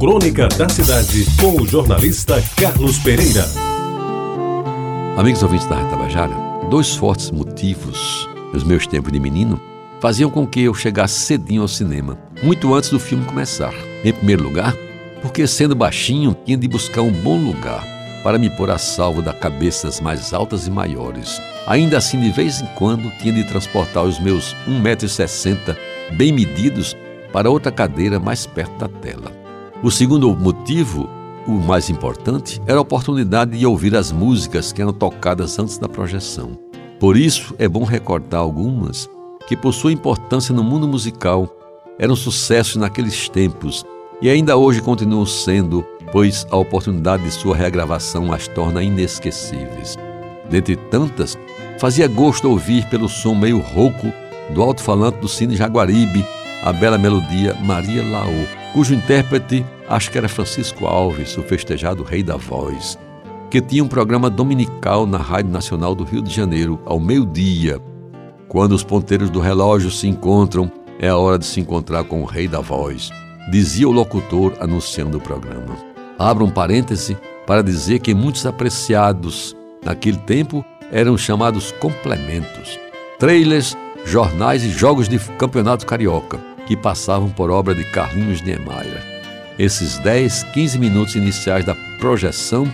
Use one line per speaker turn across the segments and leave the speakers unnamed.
Crônica da Cidade, com o jornalista Carlos Pereira.
Amigos ouvintes da Tabajara, dois fortes motivos nos meus tempos de menino faziam com que eu chegasse cedinho ao cinema, muito antes do filme começar. Em primeiro lugar, porque sendo baixinho tinha de buscar um bom lugar para me pôr a salvo da cabeças mais altas e maiores. Ainda assim, de vez em quando, tinha de transportar os meus 1,60m bem medidos para outra cadeira mais perto da tela. O segundo motivo, o mais importante, era a oportunidade de ouvir as músicas que eram tocadas antes da projeção. Por isso, é bom recordar algumas que, por sua importância no mundo musical, eram sucessos naqueles tempos e ainda hoje continuam sendo, pois a oportunidade de sua regravação as torna inesquecíveis. Dentre tantas, fazia gosto ouvir pelo som meio rouco do alto-falante do Cine Jaguaribe a bela melodia Maria Laô, cujo intérprete acho que era Francisco Alves, o festejado rei da voz, que tinha um programa dominical na Rádio Nacional do Rio de Janeiro, ao meio-dia. Quando os ponteiros do relógio se encontram, é a hora de se encontrar com o rei da voz, dizia o locutor anunciando o programa. Abra um parêntese para dizer que muitos apreciados naquele tempo eram chamados complementos, trailers, jornais e jogos de campeonato carioca que passavam por obra de Carlinhos Niemeyer. Esses 10, 15 minutos iniciais da projeção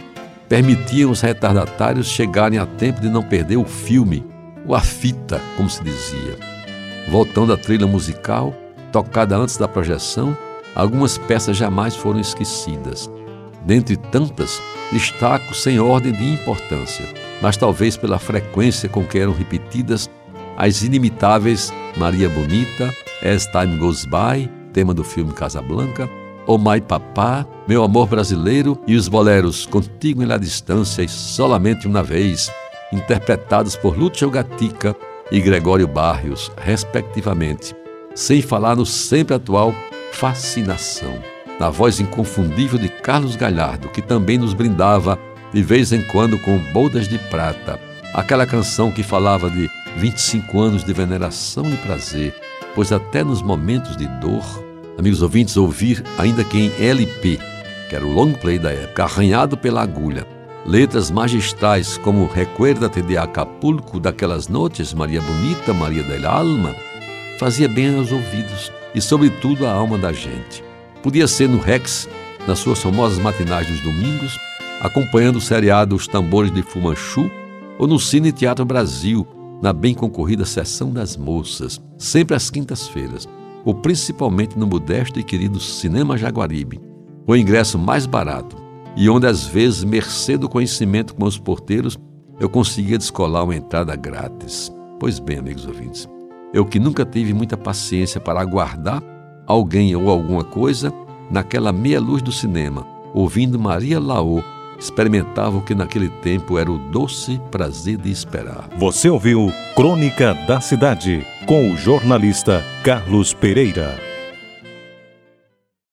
permitiam os retardatários chegarem a tempo de não perder o filme, ou a fita, como se dizia. Voltando à trilha musical, tocada antes da projeção, algumas peças jamais foram esquecidas. Dentre tantas, destaco sem ordem de importância, mas talvez pela frequência com que eram repetidas as inimitáveis Maria Bonita, As Time Goes By, tema do filme Casablanca, Oh My Papá, Meu Amor Brasileiro e os boleros Contigo em La Distância e Solamente Uma Vez, interpretados por Lúcio Gatica e Gregório Barrios, respectivamente, sem falar no sempre atual Fascinação, na voz inconfundível de Carlos Galhardo, que também nos brindava de vez em quando com Boldas de Prata, aquela canção que falava de 25 anos de veneração e prazer, pois até nos momentos de dor, amigos ouvintes, ouvir, ainda que em LP, que era o long play da época, arranhado pela agulha, letras magistrais como Recuerda-te de Acapulco, daquelas noites, Maria Bonita, Maria del Alma, fazia bem aos ouvidos e, sobretudo, à alma da gente. Podia ser no Rex, nas suas famosas matinais dos domingos, acompanhando o seriado Os Tambores de Fumanchu, ou no Cine Teatro Brasil, na bem concorrida Sessão das Moças, sempre às quintas-feiras, ou principalmente no modesto e querido Cinema Jaguaribe, o ingresso mais barato, e onde às vezes, mercê do conhecimento com os porteiros, eu conseguia descolar uma entrada grátis. Pois bem, amigos ouvintes, eu que nunca tive muita paciência para aguardar alguém ou alguma coisa naquela meia luz do cinema, ouvindo Maria Laô experimentava o que naquele tempo era o doce prazer de esperar.
Você ouviu Crônica da Cidade com o jornalista Carlos Pereira.